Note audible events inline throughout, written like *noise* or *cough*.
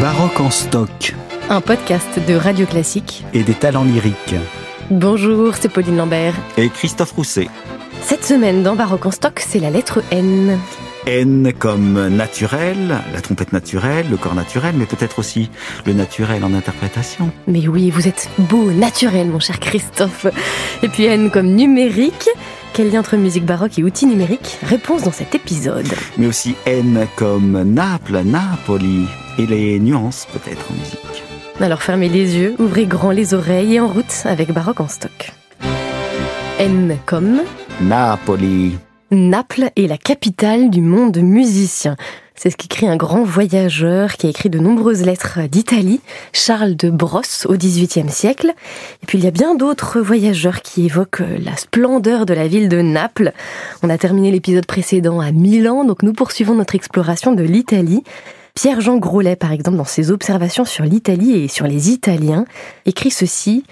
Baroque en stock Un podcast de Radio Classique. et des talents lyriques. Bonjour, c'est Pauline Lambert. Et Christophe Rousset. Cette semaine dans Baroque en stock, c'est la lettre N. N comme naturel, la trompette naturelle, le corps naturel, mais peut-être aussi le naturel en interprétation. Mais oui, vous êtes beau, naturel, mon cher Christophe. Et puis N comme numérique. Quel lien entre musique baroque et outils numériques Réponse dans cet épisode. Mais aussi N comme Naples, Napoli, et les nuances peut-être en musique. Alors fermez les yeux, ouvrez grand les oreilles et en route avec Baroque en stock. N comme Napoli. Naples est la capitale du monde musicien. C'est ce qu'écrit un grand voyageur qui a écrit de nombreuses lettres d'Italie, Charles de Brosse, au XVIIIe siècle. Et puis il y a bien d'autres voyageurs qui évoquent la splendeur de la ville de Naples. On a terminé l'épisode précédent à Milan, donc nous poursuivons notre exploration de l'Italie. Pierre-Jean Grolet, par exemple, dans ses observations sur l'Italie et sur les Italiens, écrit ceci.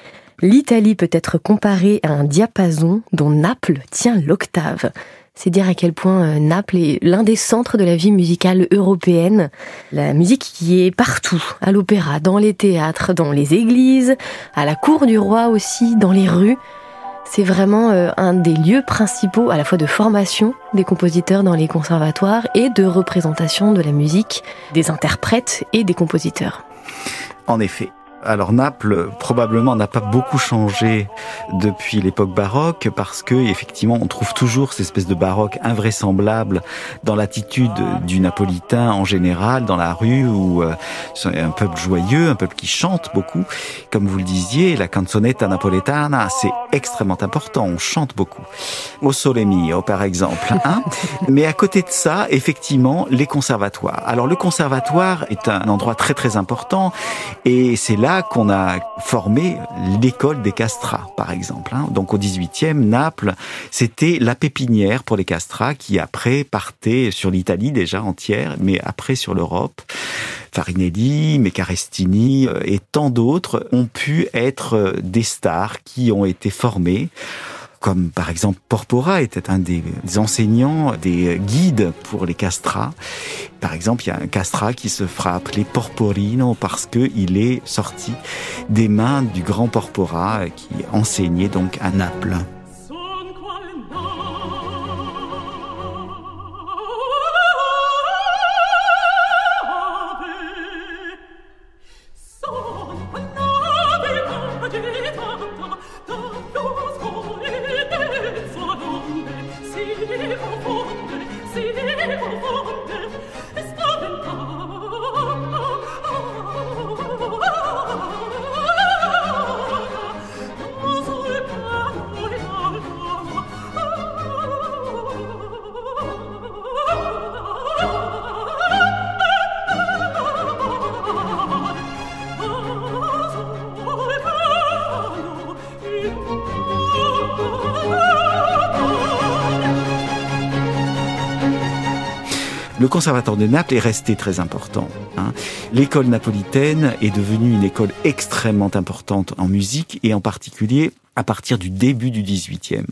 L'Italie peut être comparée à un diapason dont Naples tient l'octave. C'est dire à quel point euh, Naples est l'un des centres de la vie musicale européenne. La musique qui est partout, à l'opéra, dans les théâtres, dans les églises, à la cour du roi aussi, dans les rues. C'est vraiment euh, un des lieux principaux à la fois de formation des compositeurs dans les conservatoires et de représentation de la musique des interprètes et des compositeurs. En effet. Alors Naples probablement n'a pas beaucoup changé depuis l'époque baroque parce que effectivement on trouve toujours cette espèce de baroque invraisemblable dans l'attitude du napolitain en général dans la rue où euh, c'est un peuple joyeux, un peuple qui chante beaucoup. Comme vous le disiez, la canzonetta napoletana c'est extrêmement important, on chante beaucoup. Au Sole Mio par exemple. Hein *laughs* Mais à côté de ça, effectivement, les conservatoires. Alors le conservatoire est un endroit très très important et c'est là qu'on a formé l'école des castrats, par exemple. hein. Donc au 18e, Naples, c'était la pépinière pour les castrats qui après partaient sur l'Italie déjà entière, mais après sur l'Europe. Farinelli, Mecarestini euh, et tant d'autres ont pu être euh, des stars qui ont été formés comme par exemple Porpora était un des enseignants, des guides pour les castrats. Par exemple, il y a un castrat qui se fera appeler Porporino parce que il est sorti des mains du grand Porpora qui enseignait donc à Naples. Conservatoire de Naples est resté très important. hein. L'école napolitaine est devenue une école extrêmement importante en musique et en particulier à partir du début du 18e.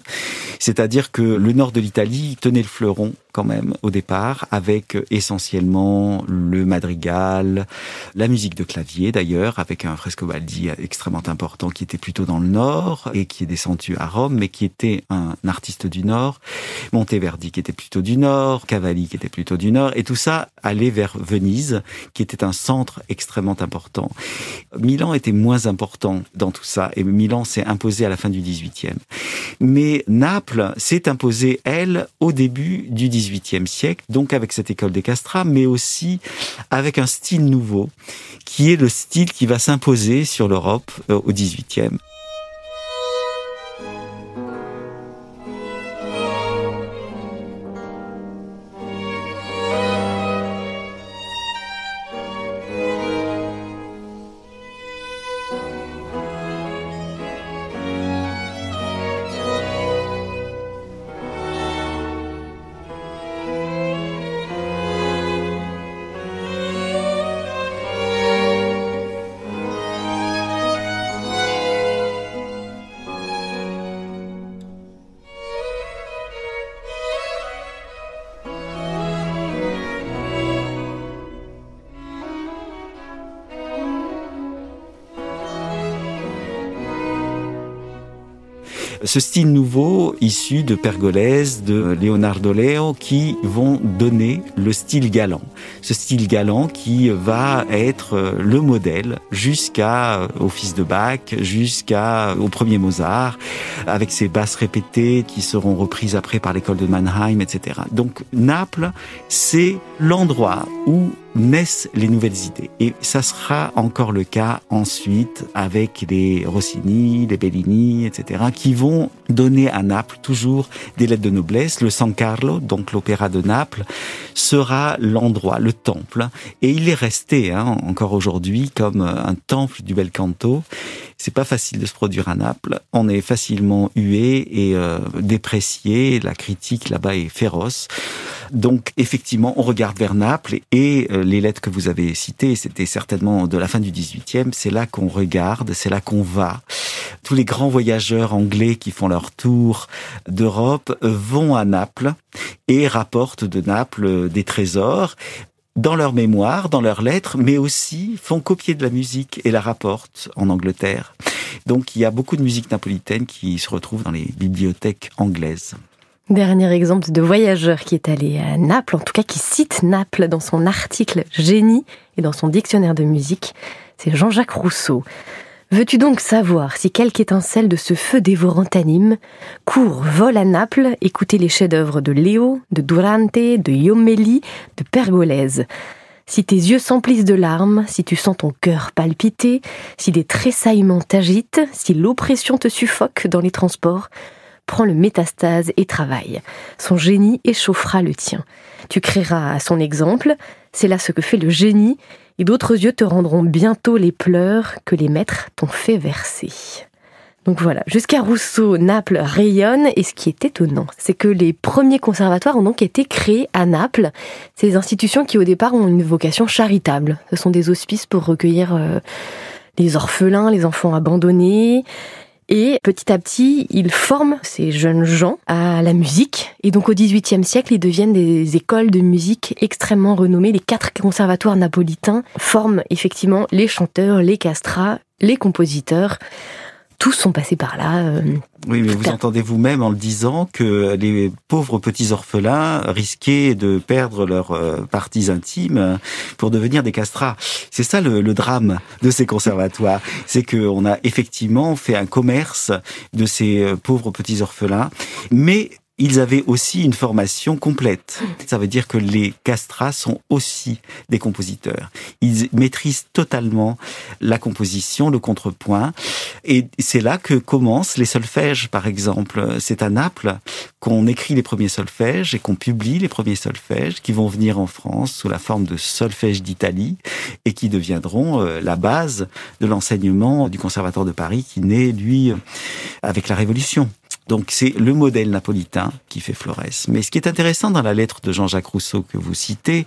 C'est-à-dire que le nord de l'Italie tenait le fleuron quand même au départ avec essentiellement le madrigal, la musique de clavier d'ailleurs avec un Frescobaldi extrêmement important qui était plutôt dans le nord et qui est descendu à Rome mais qui était un artiste du nord, Monteverdi qui était plutôt du nord, Cavalli qui était plutôt du nord et tout ça allait vers Venise qui était un centre extrêmement important. Milan était moins important dans tout ça et Milan s'est imposé à la fin du 18e. Mais Naples s'est imposée, elle, au début du 18e siècle, donc avec cette école des castrats, mais aussi avec un style nouveau, qui est le style qui va s'imposer sur l'Europe euh, au 18e. Ce style nouveau issu de Pergolèse, de Leonardo Leo, qui vont donner le style galant. Ce style galant qui va être le modèle jusqu'à au fils de Bach, jusqu'à au premier Mozart, avec ses basses répétées qui seront reprises après par l'école de Mannheim, etc. Donc Naples, c'est l'endroit où naissent les nouvelles idées. Et ça sera encore le cas ensuite avec les Rossini, les Bellini, etc., qui vont donner à Naples toujours des lettres de noblesse. Le San Carlo, donc l'opéra de Naples, sera l'endroit, le temple. Et il est resté, hein, encore aujourd'hui, comme un temple du bel canto. C'est pas facile de se produire à Naples. On est facilement hué et euh, déprécié. La critique là-bas est féroce. Donc effectivement, on regarde vers Naples et euh, les lettres que vous avez citées, c'était certainement de la fin du 18e, c'est là qu'on regarde, c'est là qu'on va. Tous les grands voyageurs anglais qui font leur tour d'Europe vont à Naples et rapportent de Naples des trésors dans leur mémoire, dans leurs lettres, mais aussi font copier de la musique et la rapportent en Angleterre. Donc il y a beaucoup de musique napolitaine qui se retrouve dans les bibliothèques anglaises. Dernier exemple de voyageur qui est allé à Naples, en tout cas qui cite Naples dans son article Génie et dans son dictionnaire de musique, c'est Jean-Jacques Rousseau. Veux-tu donc savoir si quelque étincelle de ce feu dévorant t'anime? Cours, vole à Naples, écoutez les chefs-d'œuvre de Léo, de Durante, de Iomelli, de Pergolèse. Si tes yeux s'emplissent de larmes, si tu sens ton cœur palpiter, si des tressaillements t'agitent, si l'oppression te suffoque dans les transports, prends le métastase et travaille. Son génie échauffera le tien. Tu créeras à son exemple, c'est là ce que fait le génie, et d'autres yeux te rendront bientôt les pleurs que les maîtres t'ont fait verser. Donc voilà, jusqu'à Rousseau, Naples rayonne, et ce qui est étonnant, c'est que les premiers conservatoires ont donc été créés à Naples. Ces institutions qui au départ ont une vocation charitable. Ce sont des hospices pour recueillir euh, les orphelins, les enfants abandonnés, et petit à petit, ils forment ces jeunes gens à la musique. Et donc au XVIIIe siècle, ils deviennent des écoles de musique extrêmement renommées. Les quatre conservatoires napolitains forment effectivement les chanteurs, les castrats, les compositeurs tous sont passés par là. Euh, oui, mais vous entendez vous-même en le disant que les pauvres petits orphelins risquaient de perdre leurs euh, parties intimes pour devenir des castrats. C'est ça le, le, drame de ces conservatoires, c'est qu'on a effectivement fait un commerce de ces euh, pauvres petits orphelins, mais ils avaient aussi une formation complète. Ça veut dire que les castrats sont aussi des compositeurs. Ils maîtrisent totalement la composition, le contrepoint. Et c'est là que commencent les solfèges, par exemple. C'est à Naples qu'on écrit les premiers solfèges et qu'on publie les premiers solfèges qui vont venir en France sous la forme de solfèges d'Italie et qui deviendront euh, la base de l'enseignement du Conservatoire de Paris qui naît, lui, avec la Révolution. Donc c'est le modèle napolitain qui fait Flores. Mais ce qui est intéressant dans la lettre de Jean-Jacques Rousseau que vous citez,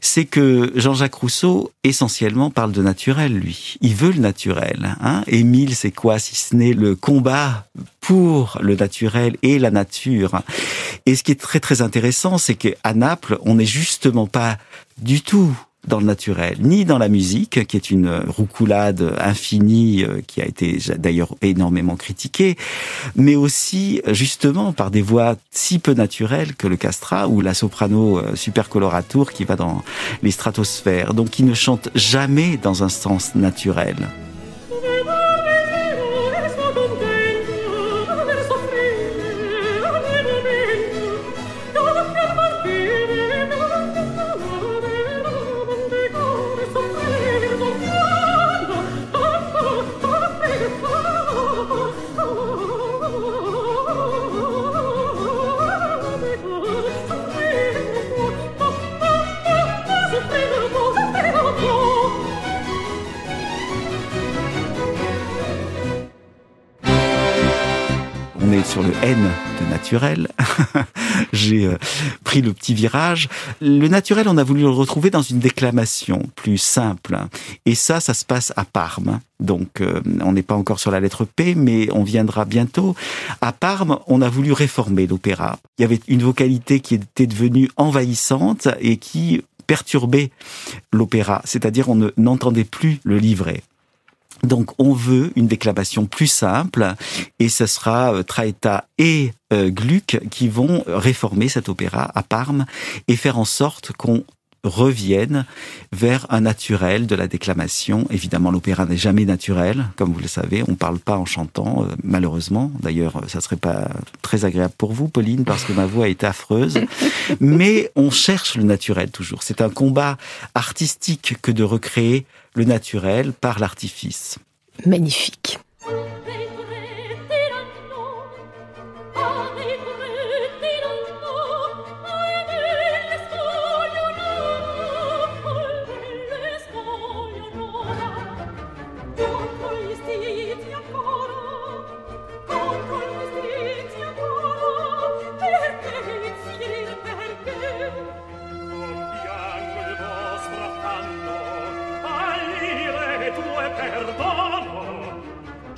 c'est que Jean-Jacques Rousseau essentiellement parle de naturel, lui. Il veut le naturel. Hein Émile, c'est quoi si ce n'est le combat pour le naturel et la nature? Et ce qui est très très intéressant, c'est qu'à Naples, on n'est justement pas du tout dans le naturel, ni dans la musique, qui est une roucoulade infinie, euh, qui a été d'ailleurs énormément critiquée, mais aussi justement par des voix si peu naturelles que le castrat ou la soprano euh, super coloratour qui va dans les stratosphères, donc qui ne chante jamais dans un sens naturel. Naturel. *laughs* J'ai euh, pris le petit virage. Le naturel, on a voulu le retrouver dans une déclamation plus simple. Et ça, ça se passe à Parme. Donc, euh, on n'est pas encore sur la lettre P, mais on viendra bientôt. À Parme, on a voulu réformer l'opéra. Il y avait une vocalité qui était devenue envahissante et qui perturbait l'opéra. C'est-à-dire, on n'entendait plus le livret. Donc on veut une déclamation plus simple et ce sera euh, Traetta et euh, Gluck qui vont réformer cet opéra à Parme et faire en sorte qu'on revienne vers un naturel de la déclamation. Évidemment, l'opéra n'est jamais naturel, comme vous le savez. On ne parle pas en chantant, euh, malheureusement. D'ailleurs, ça serait pas très agréable pour vous, Pauline, parce que ma voix est affreuse. Mais on cherche le naturel toujours. C'est un combat artistique que de recréer le naturel par l'artifice. Magnifique.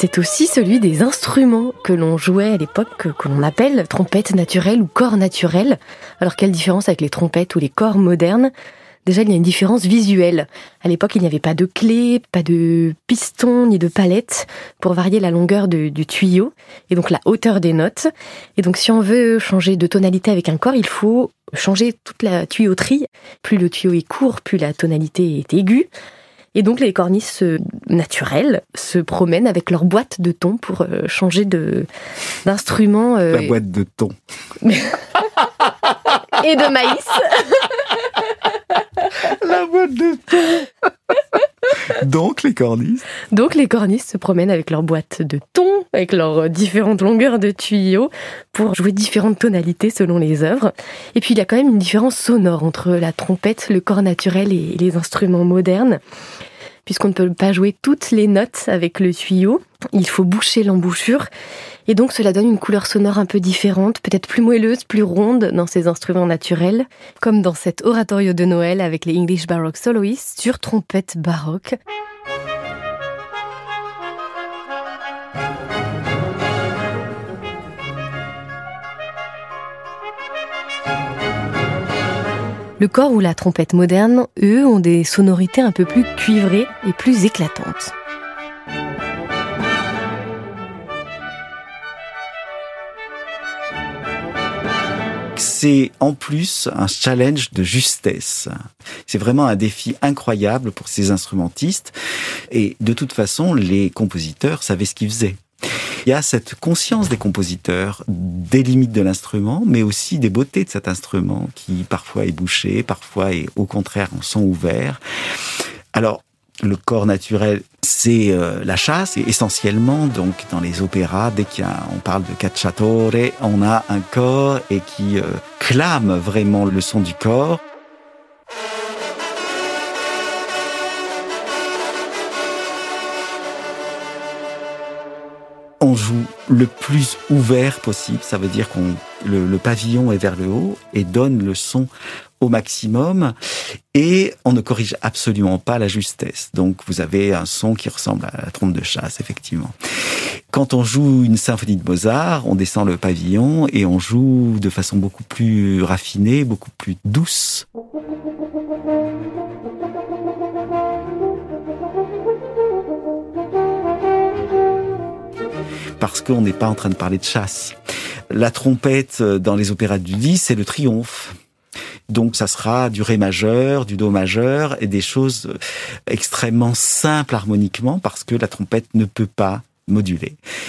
c'est aussi celui des instruments que l'on jouait à l'époque, que, l'on appelle trompette naturelle ou corps naturel. Alors quelle différence avec les trompettes ou les corps modernes? Déjà, il y a une différence visuelle. À l'époque, il n'y avait pas de clé, pas de piston, ni de palette pour varier la longueur du tuyau et donc la hauteur des notes. Et donc, si on veut changer de tonalité avec un corps, il faut changer toute la tuyauterie. Plus le tuyau est court, plus la tonalité est aiguë. Et donc les cornices euh, naturelles se promènent avec leur boîte de thon pour euh, changer de d'instrument. Euh, La boîte de thon. *laughs* Et de maïs. *laughs* La boîte de thon. *laughs* Donc les cornices. Donc les cornices se promènent avec leur boîte de thon, avec leurs différentes longueurs de tuyaux pour jouer différentes tonalités selon les œuvres. Et puis il y a quand même une différence sonore entre la trompette, le corps naturel et les instruments modernes puisqu'on ne peut pas jouer toutes les notes avec le tuyau. Il faut boucher l'embouchure. Et donc cela donne une couleur sonore un peu différente, peut-être plus moelleuse, plus ronde dans ces instruments naturels, comme dans cet oratorio de Noël avec les English Baroque Soloists sur trompette baroque. Le corps ou la trompette moderne, eux, ont des sonorités un peu plus cuivrées et plus éclatantes. c'est en plus un challenge de justesse. C'est vraiment un défi incroyable pour ces instrumentistes. Et de toute façon, les compositeurs savaient ce qu'ils faisaient. Il y a cette conscience des compositeurs des limites de l'instrument, mais aussi des beautés de cet instrument qui parfois est bouché, parfois est au contraire en son ouvert. Alors, le corps naturel, c'est euh, la chasse, et essentiellement, donc, dans les opéras, dès qu'on parle de cacciatore, on a un corps et qui euh, clame vraiment le son du corps. On joue le plus ouvert possible. Ça veut dire qu'on le, pavillon est vers le haut et donne le son au maximum et on ne corrige absolument pas la justesse. Donc vous avez un son qui ressemble à la trompe de chasse, effectivement. Quand on joue une symphonie de Mozart, on descend le pavillon et on joue de façon beaucoup plus raffinée, beaucoup plus douce. Parce qu'on n'est pas en train de parler de chasse. La trompette euh, dans les opéras du 10, c'est le triomphe. Donc ça sera du ré majeur, du do majeur et des choses euh, extrêmement simples harmoniquement parce que la trompette ne peut pas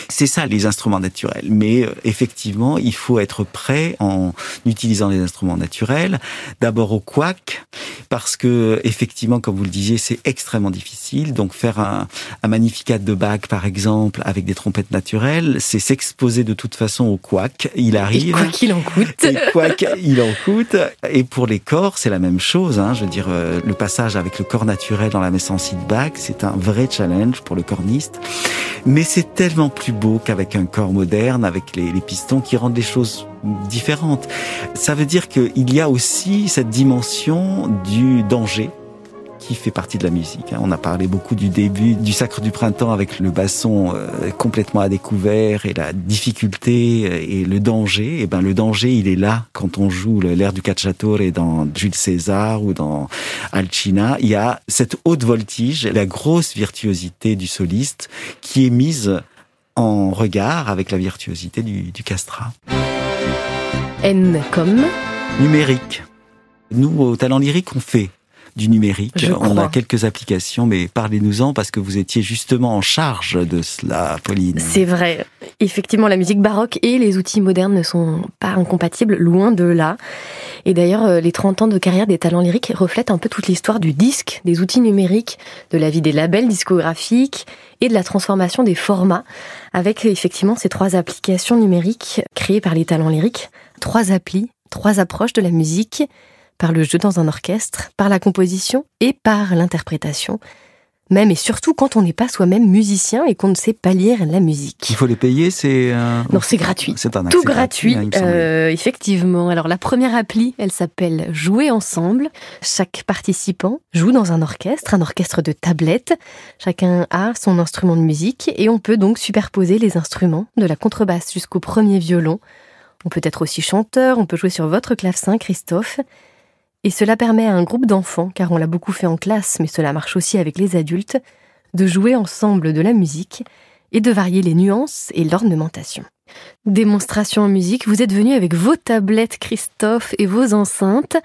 C'est ça les instruments naturels. Mais euh, effectivement, il faut être prêt en utilisant les instruments naturels. D'abord au quack, parce que effectivement, comme vous le disiez, c'est extrêmement difficile. Donc faire un, un magnificat de Bach, par exemple, avec des trompettes naturelles, c'est s'exposer de toute façon au quack. Il arrive. Et quoi qu'il en coûte. Et quoi qu'il en coûte. Et pour les corps, c'est la même chose. Hein. Je veux dire, euh, le passage avec le corps naturel dans la messe en de Bach, c'est un vrai challenge pour le corniste. Mais c'est tellement plus beau qu'avec un corps moderne, avec les, pistons qui rendent les choses différentes. Ça veut dire qu'il y a aussi cette dimension du danger qui fait partie de la musique. hein. On a parlé beaucoup du début du Sacre du Printemps avec le basson euh, complètement à découvert et la difficulté euh, et le danger. Et ben le danger, il est là quand on joue l'air du Cacciatore dans Jules César ou dans Alcina. Il y a cette haute voltige, la grosse virtuosité du soliste qui est mise en regard avec la virtuosité du, du castrat. N comme Numérique. Nous, au talent lyrique, on fait du numérique. Je on a quelques applications, mais parlez-nous-en parce que vous étiez justement en charge de cela, Pauline. C'est vrai. Effectivement, la musique baroque et les outils modernes ne sont pas incompatibles, loin de là. Et d'ailleurs, euh, les 30 ans de carrière des talents lyriques reflètent un peu toute l'histoire du disque, des outils numériques, de la vie des labels discographiques et de la transformation des formats, avec effectivement ces trois applications numériques créées par les talents lyriques. Trois applis, trois approches de la musique, par le jeu dans un orchestre, par la composition et par l'interprétation même et surtout quand on n'est pas soi-même musicien et qu'on ne sait pas lire la musique. Il faut les payer, c'est euh, Non, c'est gratuit. c'est un Tout gratuit, hein, euh, effectivement. Alors la première appli, elle s'appelle Jouer ensemble. Chaque participant joue dans un orchestre, un orchestre de tablettes. Chacun a son instrument de musique et on peut donc superposer les instruments, de la contrebasse jusqu'au premier violon. On peut être aussi chanteur, on peut jouer sur votre clavecin, Christophe. Et cela permet à un groupe d'enfants, car on l'a beaucoup fait en classe, mais cela marche aussi avec les adultes, de jouer ensemble de la musique et de varier les nuances et l'ornementation. Démonstration en musique, vous êtes venu avec vos tablettes Christophe et vos enceintes.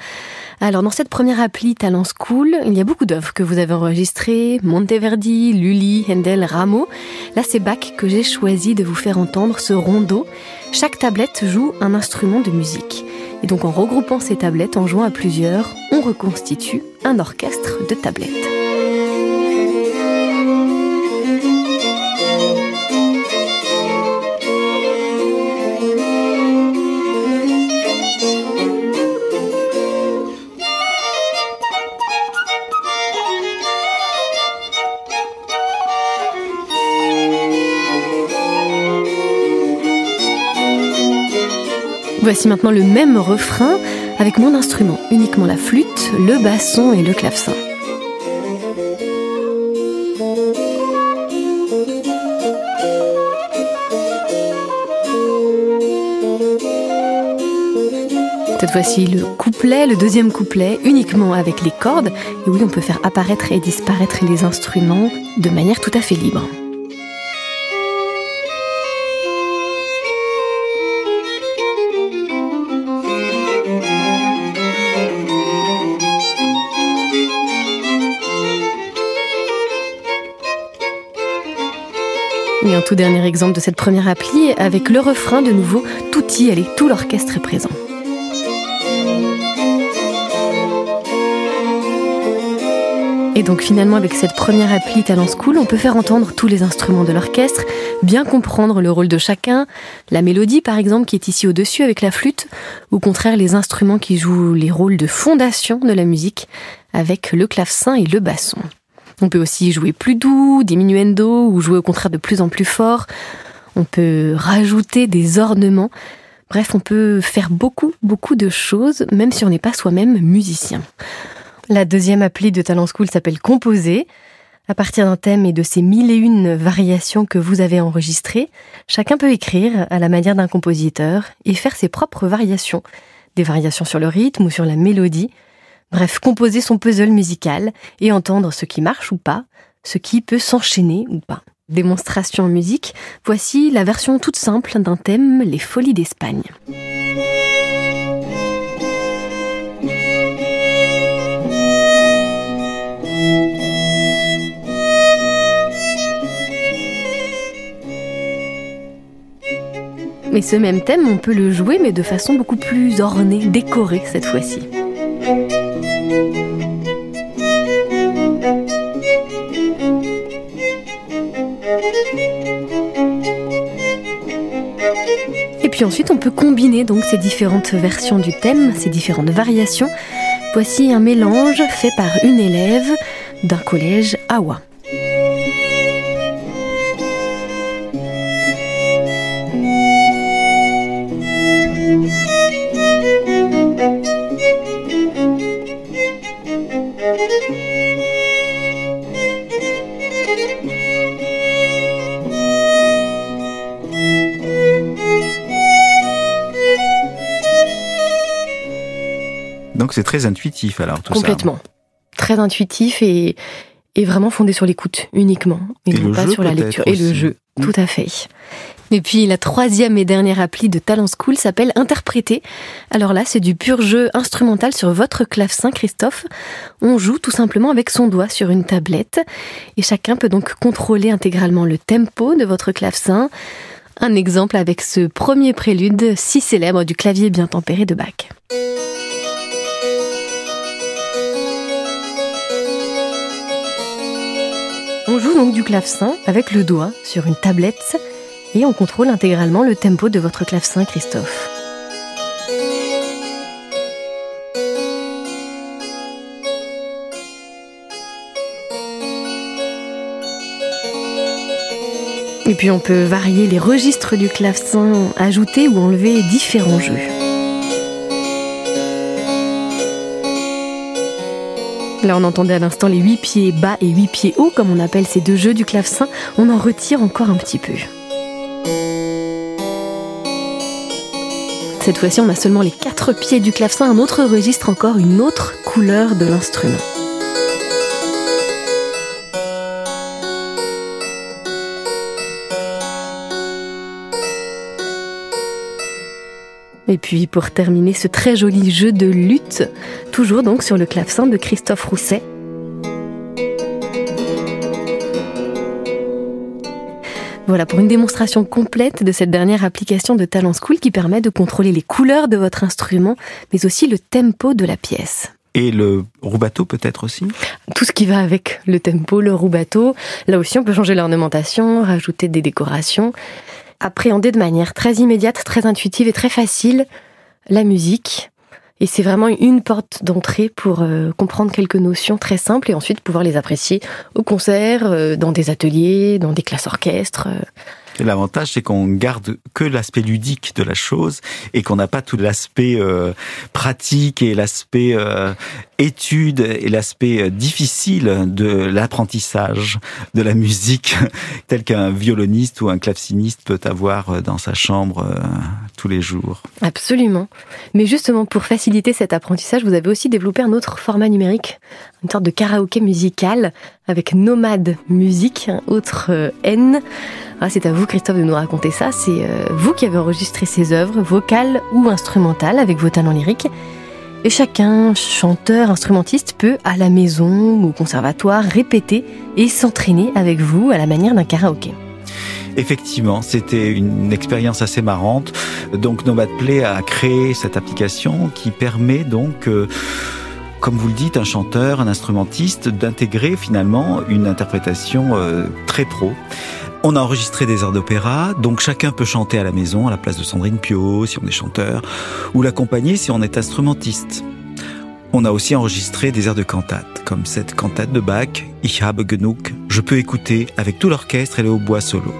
Alors dans cette première appli Talent School, il y a beaucoup d'œuvres que vous avez enregistrées, Monteverdi, Lully, Handel, Rameau. Là c'est Bach que j'ai choisi de vous faire entendre ce rondo. Chaque tablette joue un instrument de musique. Et donc en regroupant ces tablettes, en jouant à plusieurs, on reconstitue un orchestre de tablettes. Voici maintenant le même refrain avec mon instrument, uniquement la flûte, le basson et le clavecin. Cette fois-ci, le couplet, le deuxième couplet, uniquement avec les cordes. Et oui, on peut faire apparaître et disparaître les instruments de manière tout à fait libre. Tout dernier exemple de cette première appli, avec le refrain de nouveau, tout y allez, tout l'orchestre est présent. Et donc finalement avec cette première appli Talent School, on peut faire entendre tous les instruments de l'orchestre, bien comprendre le rôle de chacun, la mélodie par exemple qui est ici au-dessus avec la flûte, ou au contraire les instruments qui jouent les rôles de fondation de la musique avec le clavecin et le basson. On peut aussi jouer plus doux, diminuendo, ou jouer au contraire de plus en plus fort. On peut rajouter des ornements. Bref, on peut faire beaucoup, beaucoup de choses, même si on n'est pas soi-même musicien. La deuxième appli de Talent School s'appelle Composer. À partir d'un thème et de ces mille et une variations que vous avez enregistrées, chacun peut écrire à la manière d'un compositeur et faire ses propres variations. Des variations sur le rythme ou sur la mélodie. Bref, composer son puzzle musical et entendre ce qui marche ou pas, ce qui peut s'enchaîner ou pas. Démonstration en musique, voici la version toute simple d'un thème, les folies d'Espagne. Mais ce même thème, on peut le jouer, mais de façon beaucoup plus ornée, décorée cette fois-ci. Et puis ensuite, on peut combiner donc ces différentes versions du thème, ces différentes variations. Voici un mélange fait par une élève d'un collège Awa. Donc c'est très intuitif alors tout Complètement. Très intuitif et, et vraiment fondé sur l'écoute uniquement, et, Et non pas jeu sur la lecture. Et le jeu, Mm. tout à fait. Et puis la troisième et dernière appli de Talent School s'appelle Interpréter. Alors là, c'est du pur jeu instrumental sur votre clavecin, Christophe. On joue tout simplement avec son doigt sur une tablette et chacun peut donc contrôler intégralement le tempo de votre clavecin. Un exemple avec ce premier prélude si célèbre du clavier bien tempéré de Bach. On joue donc du clavecin avec le doigt sur une tablette et on contrôle intégralement le tempo de votre clavecin, Christophe. Et puis on peut varier les registres du clavecin, ajouter ou enlever différents jeux. Là, on entendait à l'instant les huit pieds bas et huit pieds hauts, comme on appelle ces deux jeux du clavecin. On en retire encore un petit peu. Cette fois-ci, on a seulement les quatre pieds du clavecin, un autre registre encore, une autre couleur de l'instrument. Et puis pour terminer ce très joli jeu de lutte, toujours donc sur le clavecin de Christophe Rousset. Voilà pour une démonstration complète de cette dernière application de Talent School qui permet de contrôler les couleurs de votre instrument, mais aussi le tempo de la pièce. Et le roubateau peut-être aussi? Tout ce qui va avec le tempo, le roubateau. Là aussi, on peut changer l'ornementation, rajouter des décorations appréhender de manière très immédiate, très intuitive et très facile la musique. Et c'est vraiment une porte d'entrée pour euh, comprendre quelques notions très simples et ensuite pouvoir les apprécier au concert, euh, dans des ateliers, dans des classes orchestres. euh. L'avantage, c'est qu'on garde que l'aspect ludique de la chose et qu'on n'a pas tout l'aspect pratique et l'aspect étude et l'aspect euh, difficile de l'apprentissage de la musique *laughs* tel qu'un violoniste ou un claveciniste peut avoir euh, dans sa chambre euh, tous les jours. Absolument. Mais justement, pour faciliter cet apprentissage, vous avez aussi développé un autre format numérique, une sorte de karaoké musical avec Nomade Musique, autre N. Ah, c'est à vous, Christophe, de nous raconter ça. C'est vous qui avez enregistré ces œuvres, vocales ou instrumentales, avec vos talents lyriques. Et chacun, chanteur, instrumentiste, peut, à la maison ou au conservatoire, répéter et s'entraîner avec vous à la manière d'un karaoké. Effectivement, c'était une expérience assez marrante. Donc Nomad Play a créé cette application qui permet donc euh, comme vous le dites, un chanteur, un instrumentiste, d'intégrer finalement une interprétation euh, très pro. On a enregistré des airs d'opéra, donc chacun peut chanter à la maison à la place de Sandrine Pio si on est chanteur, ou l'accompagner si on est instrumentiste. On a aussi enregistré des airs de cantate, comme cette cantate de Bach, Ich habe genug, je peux écouter avec tout l'orchestre et le hautbois solo.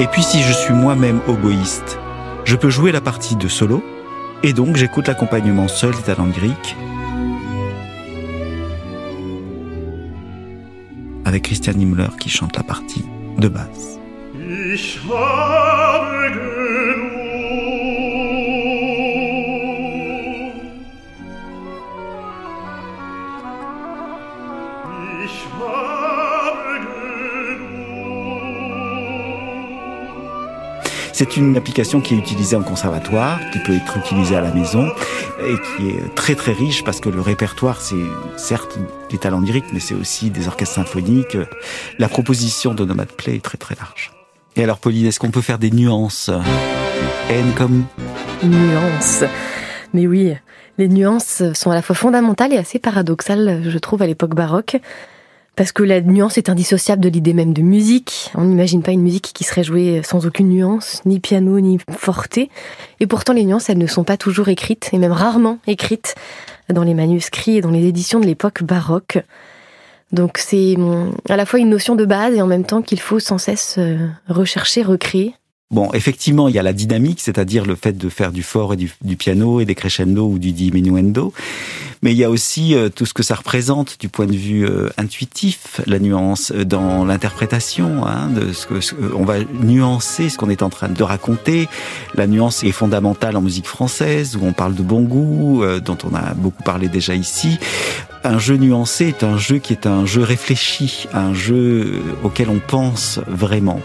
Et puis si je suis moi-même oboïste, je peux jouer la partie de solo, et donc j'écoute l'accompagnement seul des talents lyriques avec Christian Himmler qui chante la partie de basse. C'est une application qui est utilisée en conservatoire, qui peut être utilisée à la maison et qui est très très riche parce que le répertoire c'est certes des talents lyriques mais c'est aussi des orchestres symphoniques. La proposition de Nomad Play est très très large. Et alors Pauline, est-ce qu'on peut faire des nuances? N comme? Nuances. Mais oui, les nuances sont à la fois fondamentales et assez paradoxales, je trouve, à l'époque baroque. Parce que la nuance est indissociable de l'idée même de musique. On n'imagine pas une musique qui serait jouée sans aucune nuance, ni piano, ni forte. Et pourtant, les nuances, elles ne sont pas toujours écrites, et même rarement écrites, dans les manuscrits et dans les éditions de l'époque baroque. Donc c'est hum, à la fois une notion de base et en même temps qu'il faut sans cesse euh, rechercher, recréer. Bon, effectivement, il y a la dynamique, c'est-à-dire le fait de faire du fort et du, piano et des crescendo ou du diminuendo. Mais il y a aussi euh, tout ce que ça représente du point de vue euh, intuitif, la nuance euh, dans l'interprétation. Hein, de ce que, on va nuancer ce qu'on est en train de raconter. La nuance est fondamentale en musique française, où on parle de bon goût, dont on a beaucoup parlé déjà ici. Un jeu nuancé est un jeu qui est un jeu réfléchi, un jeu auquel on pense vraiment.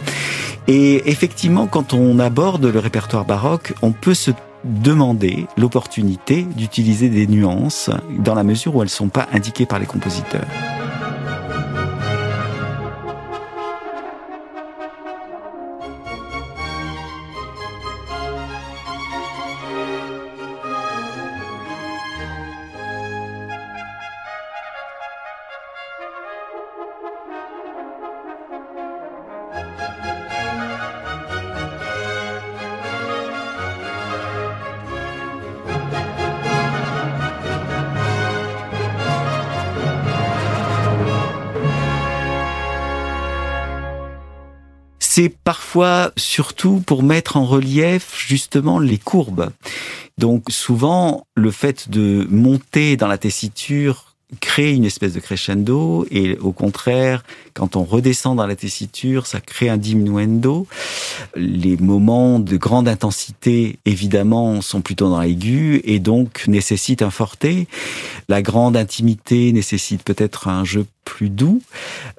Et effectivement, quand on aborde le répertoire baroque, on peut se demander l'opportunité d'utiliser des nuances dans la mesure où elles ne sont pas indiquées par les compositeurs. C'est parfois surtout pour mettre en relief justement les courbes. Donc souvent, le fait de monter dans la tessiture crée une espèce de crescendo et au contraire, quand on redescend dans la tessiture, ça crée un diminuendo. Les moments de grande intensité, évidemment, sont plutôt dans l'aigu et donc nécessitent un forté. La grande intimité nécessite peut-être un jeu plus doux.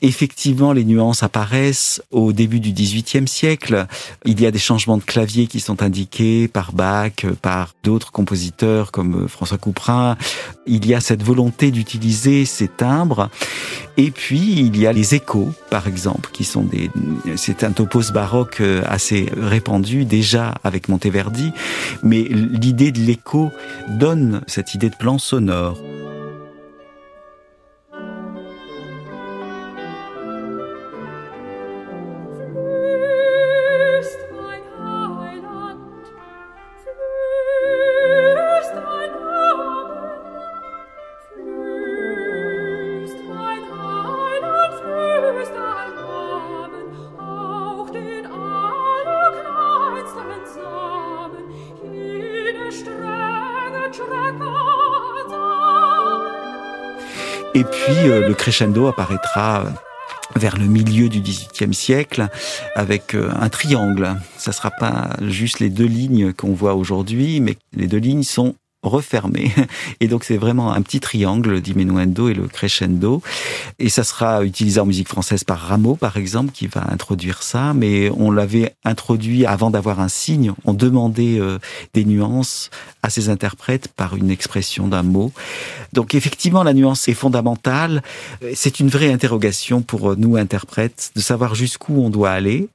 Effectivement, les nuances apparaissent au début du XVIIIe siècle. Il y a des changements de clavier qui sont indiqués par Bach, par d'autres compositeurs comme François Couperin. Il y a cette volonté d'utiliser ces timbres. Et puis, il y a les échos, par exemple, qui sont des, c'est un topos baroque assez répandu déjà avec Monteverdi. Mais l'idée de l'écho donne cette idée de plan sonore. Et puis euh, le crescendo apparaîtra vers le milieu du XVIIIe siècle avec euh, un triangle. Ça sera pas juste les deux lignes qu'on voit aujourd'hui, mais les deux lignes sont refermées. Et donc c'est vraiment un petit triangle, le et le crescendo. Et ça sera utilisé en musique française par Rameau, par exemple, qui va introduire ça. Mais on l'avait introduit avant d'avoir un signe. On demandait euh, des nuances à ses interprètes par une expression d'un mot. Donc effectivement, la nuance est fondamentale. C'est une vraie interrogation pour nous interprètes de savoir jusqu'où on doit aller.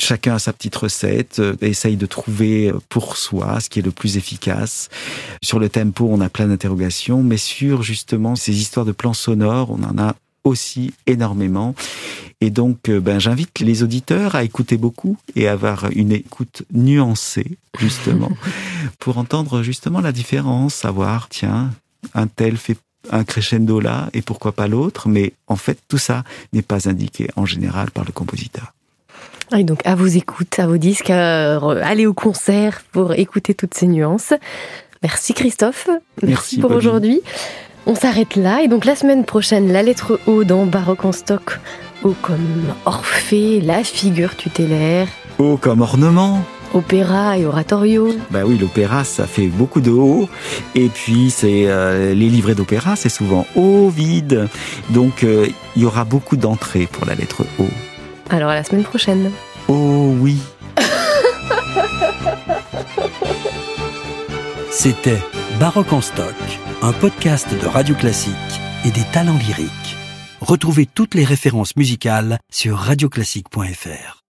Chacun a sa petite recette, euh, essaye de trouver pour soi ce qui est le plus efficace. Sur le tempo, on a plein d'interrogations, mais sur justement ces histoires de plans sonores, on en a aussi énormément. Et donc, euh, ben, j'invite les auditeurs à écouter beaucoup et à avoir une écoute nuancée, justement, *laughs* pour entendre justement la différence, savoir, tiens, un tel fait un crescendo là et pourquoi pas l'autre, mais en fait, tout ça n'est pas indiqué en général par le compositeur. Et donc, à vos écoutes, à vos disques, à aller au concert pour écouter toutes ces nuances. Merci Christophe. Merci, Merci, pour aujourd'hui. On s'arrête là. Et donc, la semaine prochaine, la lettre O dans Baroque en stock. O comme Orphée, la figure tutélaire, Oh, comme ornement opéra et oratorio. Ben oui, l'opéra, ça fait beaucoup de haut. Et puis, c'est euh, les livrets d'opéra, c'est souvent haut, vide. Donc, euh, il y aura beaucoup d'entrées pour la lettre O. Alors, à la semaine prochaine. Oh oui. C'était Baroque en stock, un podcast de Radio Classique et des talents lyriques. Retrouvez toutes les références musicales sur radioclassique.fr.